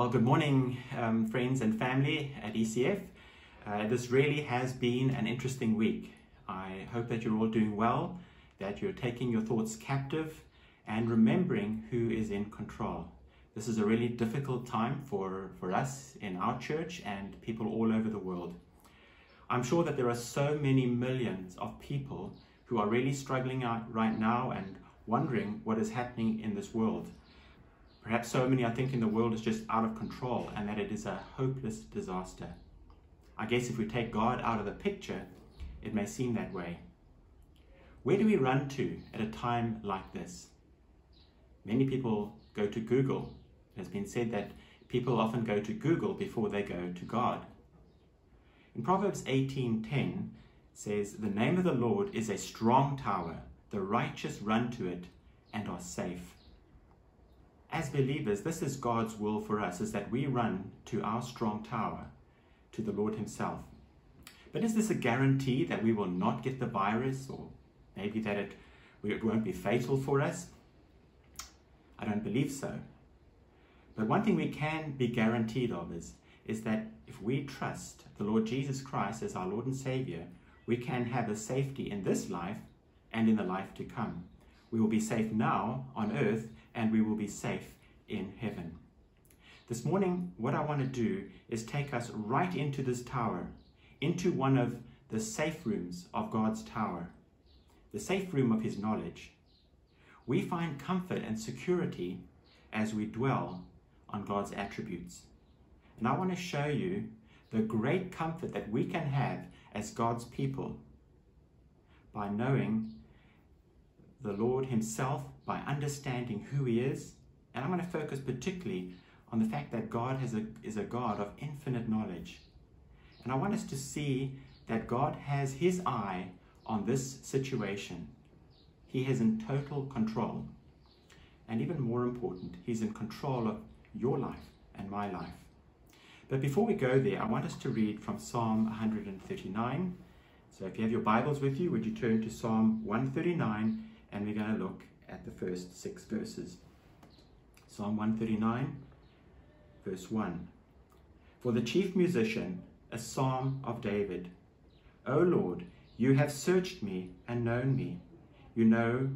Well, good morning, um, friends and family at ECF. Uh, this really has been an interesting week. I hope that you're all doing well, that you're taking your thoughts captive, and remembering who is in control. This is a really difficult time for, for us in our church and people all over the world. I'm sure that there are so many millions of people who are really struggling out right now and wondering what is happening in this world. Perhaps so many are thinking the world is just out of control and that it is a hopeless disaster. I guess if we take God out of the picture, it may seem that way. Where do we run to at a time like this? Many people go to Google. It has been said that people often go to Google before they go to God. In Proverbs 18:10 says, "The name of the Lord is a strong tower; the righteous run to it and are safe." As believers, this is God's will for us, is that we run to our strong tower, to the Lord himself. But is this a guarantee that we will not get the virus or maybe that it, it won't be fatal for us? I don't believe so. But one thing we can be guaranteed of is, is that if we trust the Lord Jesus Christ as our Lord and Savior, we can have a safety in this life and in the life to come. We will be safe now on earth and we will be safe in heaven. This morning, what I want to do is take us right into this tower, into one of the safe rooms of God's tower, the safe room of His knowledge. We find comfort and security as we dwell on God's attributes. And I want to show you the great comfort that we can have as God's people by knowing the Lord Himself by understanding who He is. And I'm going to focus particularly on the fact that God a, is a God of infinite knowledge. And I want us to see that God has His eye on this situation. He is in total control. And even more important, He's in control of your life and my life. But before we go there, I want us to read from Psalm 139. So if you have your Bibles with you, would you turn to Psalm 139 and we're going to look at the first six verses. Psalm 139, verse 1. For the chief musician, a psalm of David. O Lord, you have searched me and known me. You know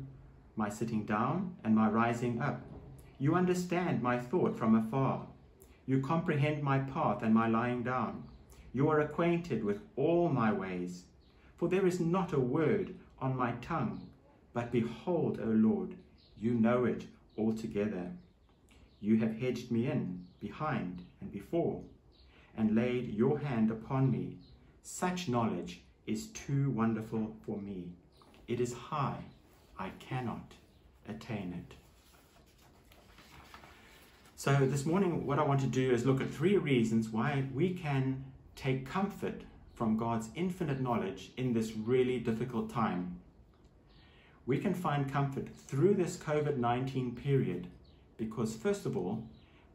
my sitting down and my rising up. You understand my thought from afar. You comprehend my path and my lying down. You are acquainted with all my ways. For there is not a word on my tongue. But behold, O Lord, you know it altogether. You have hedged me in, behind, and before, and laid your hand upon me. Such knowledge is too wonderful for me. It is high, I cannot attain it. So, this morning, what I want to do is look at three reasons why we can take comfort from God's infinite knowledge in this really difficult time we can find comfort through this COVID 19 period because, first of all,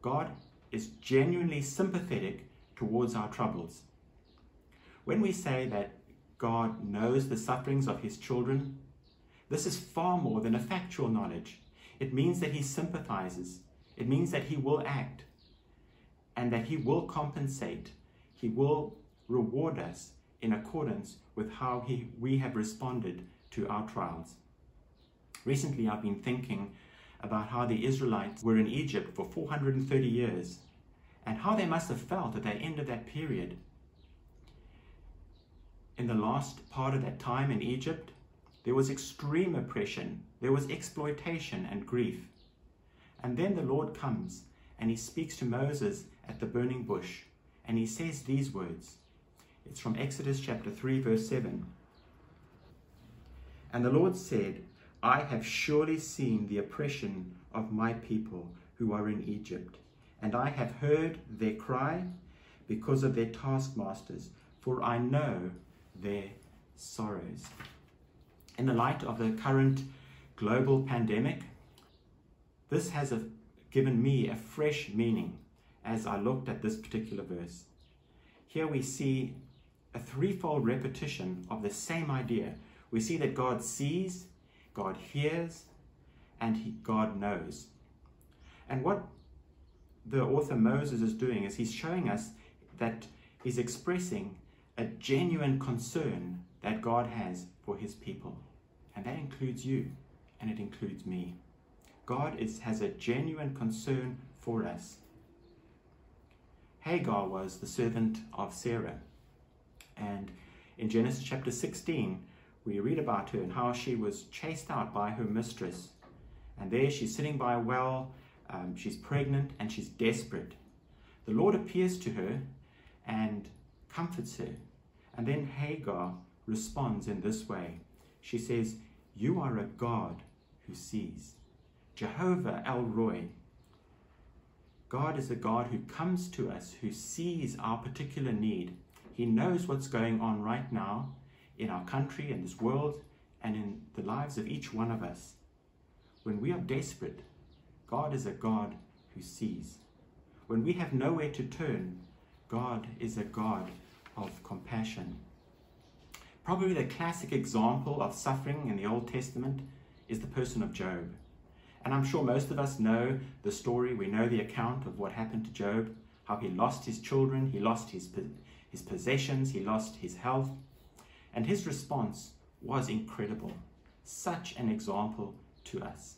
God is genuinely sympathetic towards our troubles. When we say that God knows the sufferings of his children, this is far more than a factual knowledge. It means that he sympathizes, it means that he will act, and that he will compensate, he will reward us in accordance with how he, we have responded to our trials. Recently, I've been thinking about how the Israelites were in Egypt for 430 years and how they must have felt at the end of that period. In the last part of that time in Egypt, there was extreme oppression, there was exploitation and grief. And then the Lord comes and he speaks to Moses at the burning bush and he says these words. It's from Exodus chapter 3, verse 7. And the Lord said, I have surely seen the oppression of my people who are in Egypt, and I have heard their cry because of their taskmasters, for I know their sorrows. In the light of the current global pandemic, this has a, given me a fresh meaning as I looked at this particular verse. Here we see a threefold repetition of the same idea. We see that God sees, God hears, and he, God knows. And what the author Moses is doing is he's showing us that he's expressing a genuine concern that God has for his people. And that includes you and it includes me. God is, has a genuine concern for us. Hagar was the servant of Sarah. And in Genesis chapter 16, we read about her and how she was chased out by her mistress. And there she's sitting by a well, um, she's pregnant, and she's desperate. The Lord appears to her and comforts her. And then Hagar responds in this way She says, You are a God who sees. Jehovah El Roi. God is a God who comes to us, who sees our particular need. He knows what's going on right now in our country, in this world, and in the lives of each one of us. When we are desperate, God is a God who sees. When we have nowhere to turn, God is a God of compassion. Probably the classic example of suffering in the Old Testament is the person of Job. And I'm sure most of us know the story. We know the account of what happened to Job, how he lost his children, he lost his, his possessions, he lost his health. And his response was incredible. Such an example to us.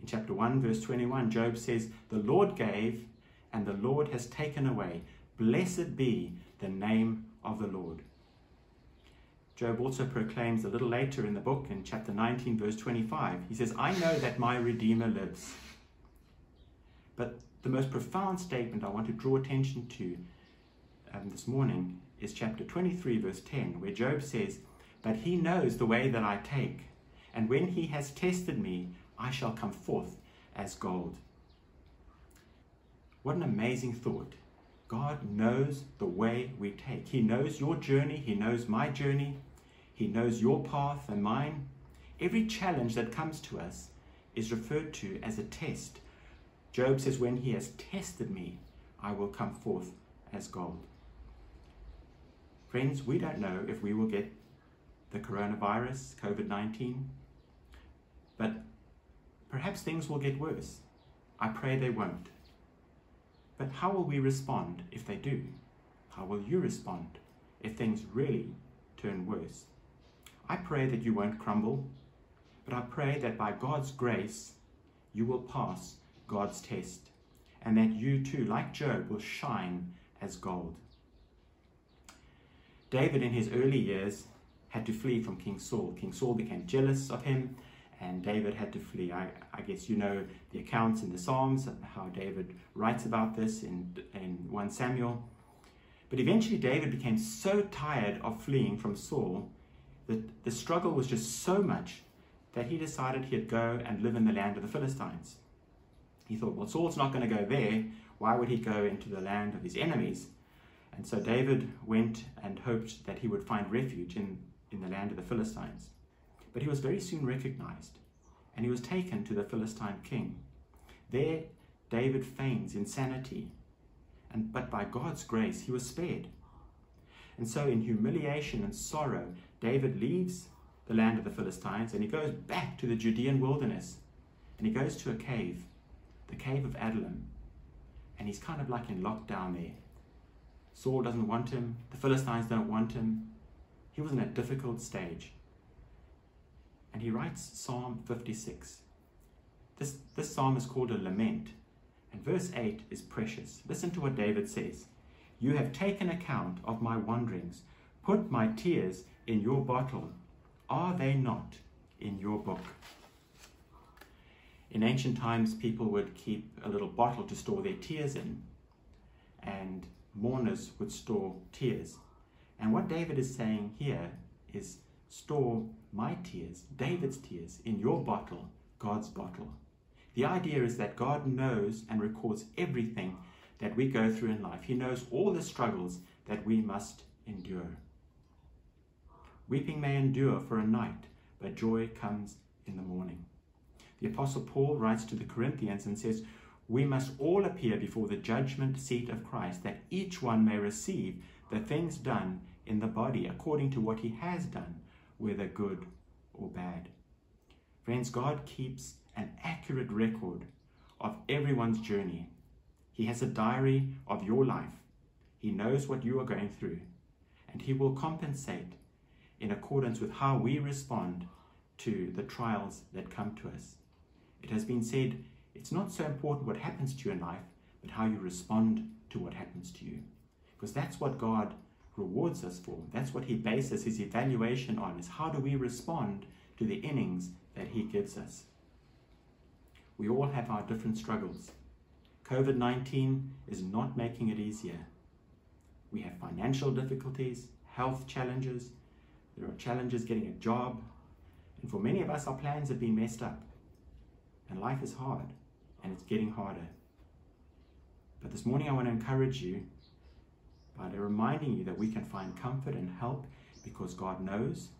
In chapter 1, verse 21, Job says, The Lord gave, and the Lord has taken away. Blessed be the name of the Lord. Job also proclaims a little later in the book, in chapter 19, verse 25, he says, I know that my Redeemer lives. But the most profound statement I want to draw attention to um, this morning is chapter 23, verse 10, where Job says, But he knows the way that I take, and when he has tested me, I shall come forth as gold. What an amazing thought. God knows the way we take. He knows your journey, He knows my journey, he knows your path and mine. Every challenge that comes to us is referred to as a test. Job says, When he has tested me, I will come forth as gold. Friends, we don't know if we will get the coronavirus, COVID 19, but perhaps things will get worse. I pray they won't. But how will we respond if they do? How will you respond if things really turn worse? I pray that you won't crumble, but I pray that by God's grace, you will pass God's test, and that you too, like Job, will shine as gold. David, in his early years, had to flee from King Saul. King Saul became jealous of him, and David had to flee. I, I guess you know the accounts in the Psalms, how David writes about this in, in 1 Samuel. But eventually, David became so tired of fleeing from Saul the, the struggle was just so much that he decided he'd go and live in the land of the Philistines. He thought, well, Saul's not going to go there. Why would he go into the land of his enemies? And so David went and hoped that he would find refuge in, in the land of the Philistines. But he was very soon recognized, and he was taken to the Philistine king. There, David feigns insanity, and, but by God's grace, he was spared. And so, in humiliation and sorrow, David leaves the land of the Philistines and he goes back to the Judean wilderness. And he goes to a cave, the cave of Adullam. And he's kind of like in lockdown there. Saul doesn't want him, the Philistines don't want him. He was in a difficult stage. And he writes Psalm 56. This, this psalm is called a lament. And verse 8 is precious. Listen to what David says. You have taken account of my wanderings. Put my tears in your bottle. Are they not in your book? In ancient times, people would keep a little bottle to store their tears in, and mourners would store tears. And what David is saying here is store my tears, David's tears, in your bottle, God's bottle. The idea is that God knows and records everything that we go through in life. He knows all the struggles that we must endure. Weeping may endure for a night, but joy comes in the morning. The Apostle Paul writes to the Corinthians and says, We must all appear before the judgment seat of Christ, that each one may receive the things done in the body according to what he has done, whether good or bad. Friends, God keeps an accurate record of everyone's journey. He has a diary of your life. He knows what you are going through, and He will compensate in accordance with how we respond to the trials that come to us. It has been said it's not so important what happens to you in life, but how you respond to what happens to you. Because that's what God rewards us for. That's what He bases His evaluation on, is how do we respond to the innings that He gives us. We all have our different struggles. COVID 19 is not making it easier. We have financial difficulties, health challenges, there are challenges getting a job, and for many of us, our plans have been messed up. And life is hard, and it's getting harder. But this morning, I want to encourage you by reminding you that we can find comfort and help because God knows,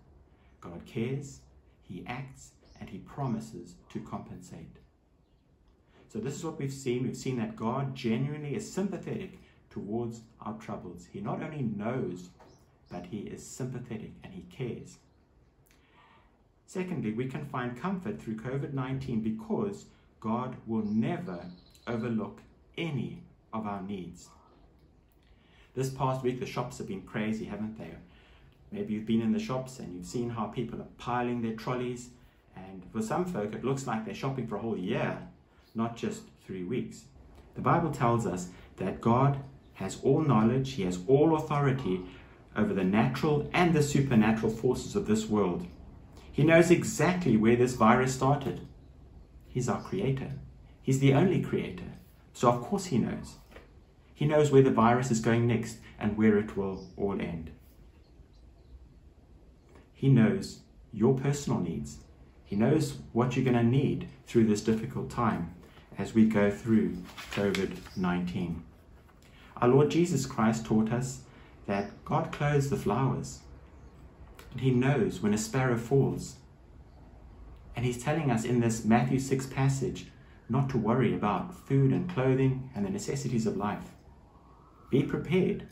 God cares, He acts, and He promises to compensate. So, this is what we've seen. We've seen that God genuinely is sympathetic towards our troubles. He not only knows, but He is sympathetic and He cares. Secondly, we can find comfort through COVID 19 because God will never overlook any of our needs. This past week, the shops have been crazy, haven't they? Maybe you've been in the shops and you've seen how people are piling their trolleys. And for some folk, it looks like they're shopping for a whole year, not just three weeks. The Bible tells us that God has all knowledge, He has all authority over the natural and the supernatural forces of this world. He knows exactly where this virus started. He's our creator. He's the only creator. So, of course, He knows. He knows where the virus is going next and where it will all end. He knows your personal needs. He knows what you're going to need through this difficult time as we go through COVID 19. Our Lord Jesus Christ taught us that God clothes the flowers and He knows when a sparrow falls. And He's telling us in this Matthew 6 passage not to worry about food and clothing and the necessities of life. Be prepared,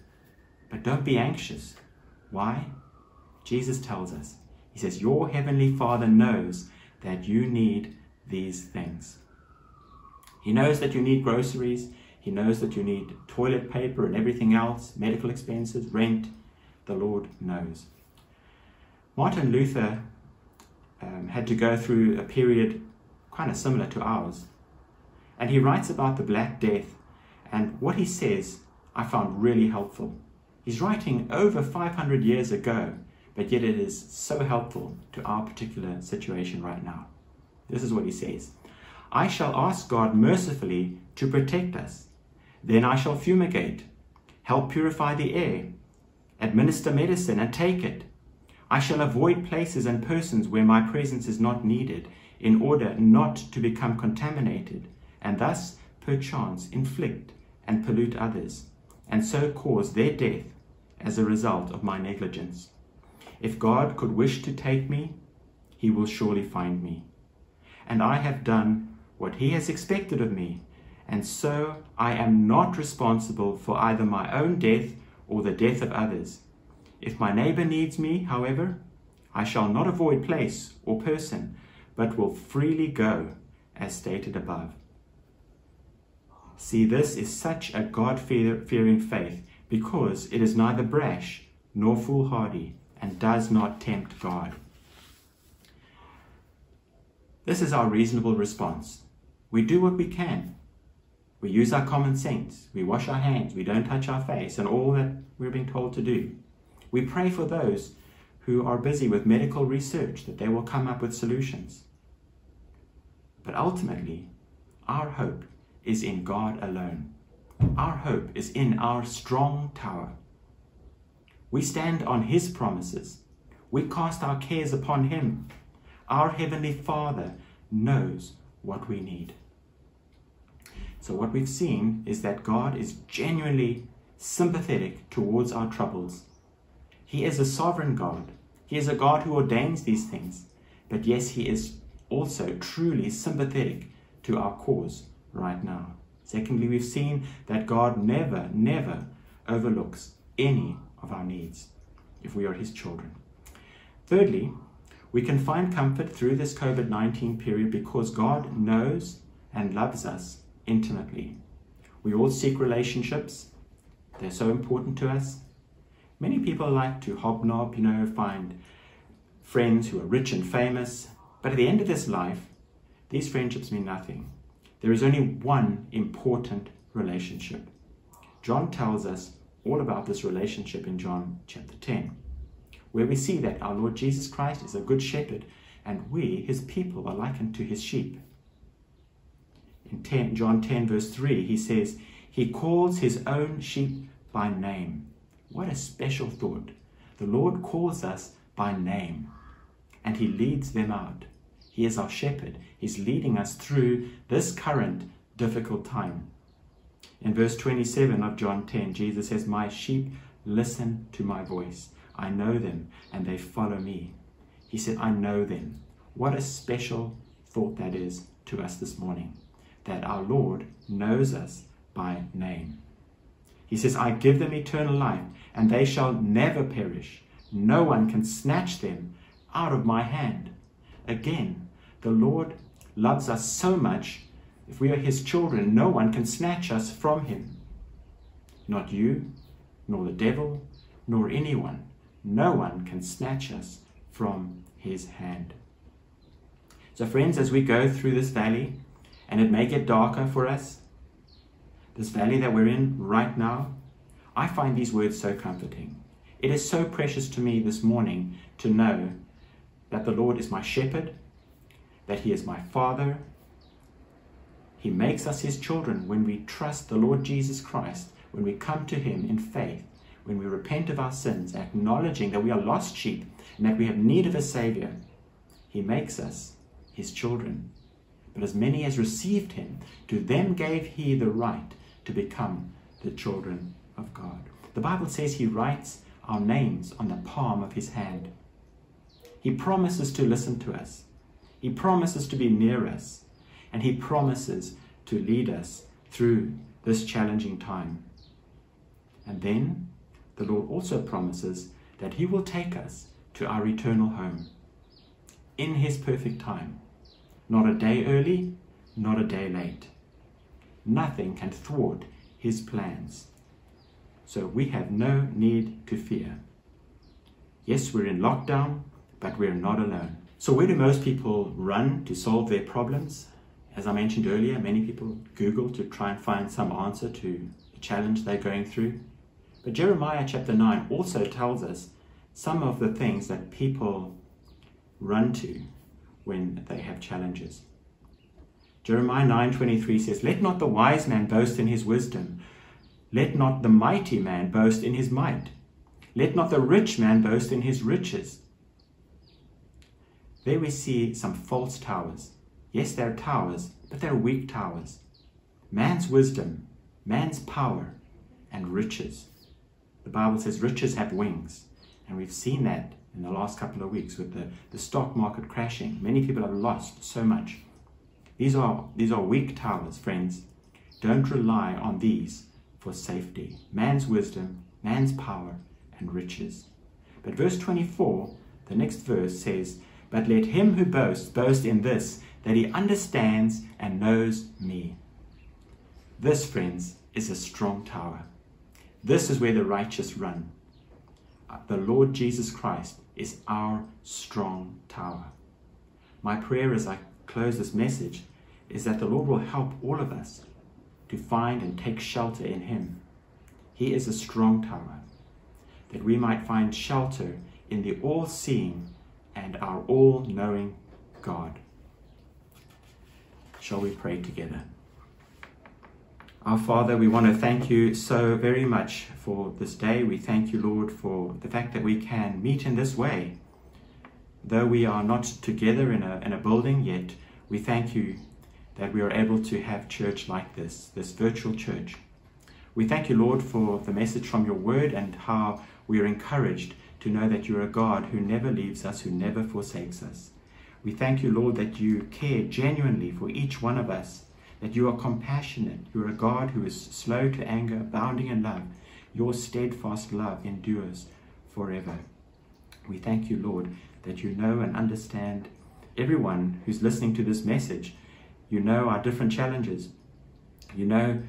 but don't be anxious. Why? Jesus tells us. He says, Your heavenly Father knows that you need these things. He knows that you need groceries. He knows that you need toilet paper and everything else, medical expenses, rent. The Lord knows. Martin Luther um, had to go through a period kind of similar to ours. And he writes about the Black Death. And what he says I found really helpful. He's writing over 500 years ago, but yet it is so helpful to our particular situation right now. This is what he says I shall ask God mercifully to protect us. Then I shall fumigate, help purify the air, administer medicine and take it. I shall avoid places and persons where my presence is not needed in order not to become contaminated and thus, perchance, inflict and pollute others and so cause their death as a result of my negligence. If God could wish to take me, he will surely find me. And I have done what he has expected of me, and so I am not responsible for either my own death or the death of others. If my neighbor needs me, however, I shall not avoid place or person, but will freely go, as stated above. See, this is such a God fearing faith because it is neither brash nor foolhardy and does not tempt God. This is our reasonable response. We do what we can. We use our common sense. We wash our hands. We don't touch our face, and all that we're being told to do. We pray for those who are busy with medical research that they will come up with solutions. But ultimately, our hope is in God alone. Our hope is in our strong tower. We stand on His promises. We cast our cares upon Him. Our Heavenly Father knows what we need. So, what we've seen is that God is genuinely sympathetic towards our troubles. He is a sovereign God. He is a God who ordains these things. But yes, He is also truly sympathetic to our cause right now. Secondly, we've seen that God never, never overlooks any of our needs if we are His children. Thirdly, we can find comfort through this COVID 19 period because God knows and loves us intimately. We all seek relationships. They're so important to us. Many people like to hobnob, you know, find friends who are rich and famous. But at the end of this life, these friendships mean nothing. There is only one important relationship. John tells us all about this relationship in John chapter 10, where we see that our Lord Jesus Christ is a good shepherd and we, his people, are likened to his sheep. In 10, John 10, verse 3, he says, He calls his own sheep by name. What a special thought. The Lord calls us by name and he leads them out. He is our shepherd. He's leading us through this current difficult time. In verse 27 of John 10, Jesus says, My sheep listen to my voice. I know them and they follow me. He said, I know them. What a special thought that is to us this morning, that our Lord knows us by name. He says, I give them eternal life, and they shall never perish. No one can snatch them out of my hand. Again, the Lord loves us so much. If we are his children, no one can snatch us from him. Not you, nor the devil, nor anyone. No one can snatch us from his hand. So, friends, as we go through this valley, and it may get darker for us, this valley that we're in right now, I find these words so comforting. It is so precious to me this morning to know that the Lord is my shepherd, that He is my Father. He makes us His children when we trust the Lord Jesus Christ, when we come to Him in faith, when we repent of our sins, acknowledging that we are lost sheep and that we have need of a Savior. He makes us His children. But as many as received Him, to them gave He the right to become the children of God. The Bible says He writes our names on the palm of His hand. He promises to listen to us. He promises to be near us. And He promises to lead us through this challenging time. And then the Lord also promises that He will take us to our eternal home in His perfect time. Not a day early, not a day late. Nothing can thwart His plans. So we have no need to fear. Yes, we're in lockdown, but we're not alone. So, where do most people run to solve their problems? As I mentioned earlier, many people Google to try and find some answer to the challenge they're going through. But Jeremiah chapter 9 also tells us some of the things that people run to when they have challenges. Jeremiah 9:23 says, "Let not the wise man boast in his wisdom, let not the mighty man boast in his might, let not the rich man boast in his riches, there we see some false towers. Yes, they're towers, but they're weak towers. Man's wisdom, man's power, and riches. The Bible says riches have wings, and we've seen that in the last couple of weeks with the, the stock market crashing. Many people have lost so much. These are, these are weak towers, friends. Don't rely on these for safety. Man's wisdom, man's power, and riches. But verse 24, the next verse says, but let him who boasts boast in this, that he understands and knows me. This, friends, is a strong tower. This is where the righteous run. Uh, the Lord Jesus Christ is our strong tower. My prayer as I close this message is that the Lord will help all of us to find and take shelter in Him. He is a strong tower, that we might find shelter in the all seeing and our all knowing God. Shall we pray together? Our Father, we want to thank you so very much for this day. We thank you, Lord, for the fact that we can meet in this way. Though we are not together in a, in a building yet, we thank you that we are able to have church like this, this virtual church. We thank you, Lord, for the message from your word and how we are encouraged to know that you're a God who never leaves us, who never forsakes us. We thank you, Lord, that you care genuinely for each one of us, that you are compassionate. You're a God who is slow to anger, abounding in love. Your steadfast love endures forever. We thank you, Lord, that you know and understand everyone who's listening to this message. You know our different challenges. You know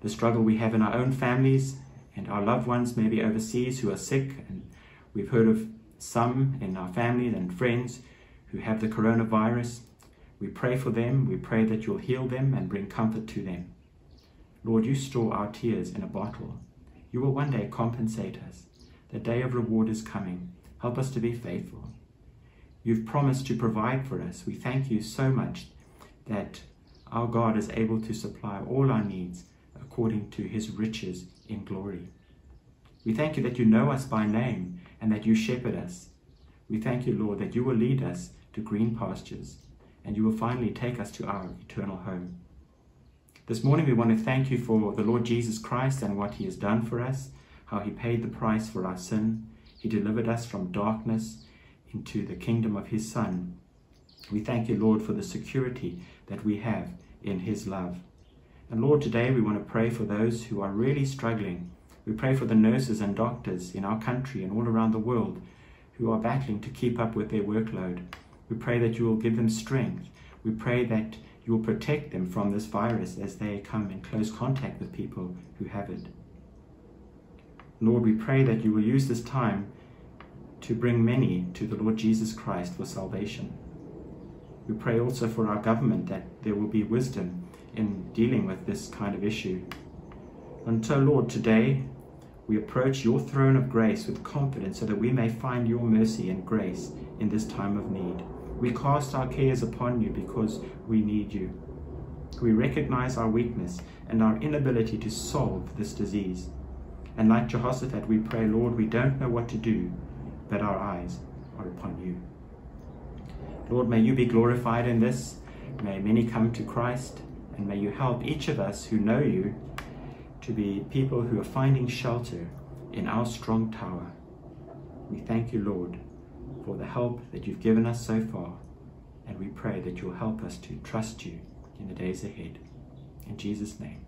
the struggle we have in our own families and our loved ones, maybe overseas, who are sick. And we've heard of some in our families and friends who have the coronavirus. We pray for them. We pray that you'll heal them and bring comfort to them. Lord, you store our tears in a bottle. You will one day compensate us. The day of reward is coming. Help us to be faithful. You've promised to provide for us. We thank you so much that our God is able to supply all our needs according to his riches in glory. We thank you that you know us by name and that you shepherd us. We thank you, Lord, that you will lead us to green pastures and you will finally take us to our eternal home. This morning we want to thank you for the Lord Jesus Christ and what he has done for us, how he paid the price for our sin. He delivered us from darkness into the kingdom of his Son. We thank you, Lord, for the security that we have in his love. And Lord, today we want to pray for those who are really struggling. We pray for the nurses and doctors in our country and all around the world who are battling to keep up with their workload. We pray that you will give them strength. We pray that you will protect them from this virus as they come in close contact with people who have it. Lord, we pray that you will use this time to bring many to the Lord Jesus Christ for salvation. We pray also for our government that there will be wisdom in dealing with this kind of issue. And so, Lord, today we approach your throne of grace with confidence so that we may find your mercy and grace in this time of need. We cast our cares upon you because we need you. We recognize our weakness and our inability to solve this disease. And like Jehoshaphat, we pray, Lord, we don't know what to do, but our eyes are upon you. Lord, may you be glorified in this. May many come to Christ, and may you help each of us who know you to be people who are finding shelter in our strong tower. We thank you, Lord, for the help that you've given us so far, and we pray that you'll help us to trust you in the days ahead. In Jesus' name.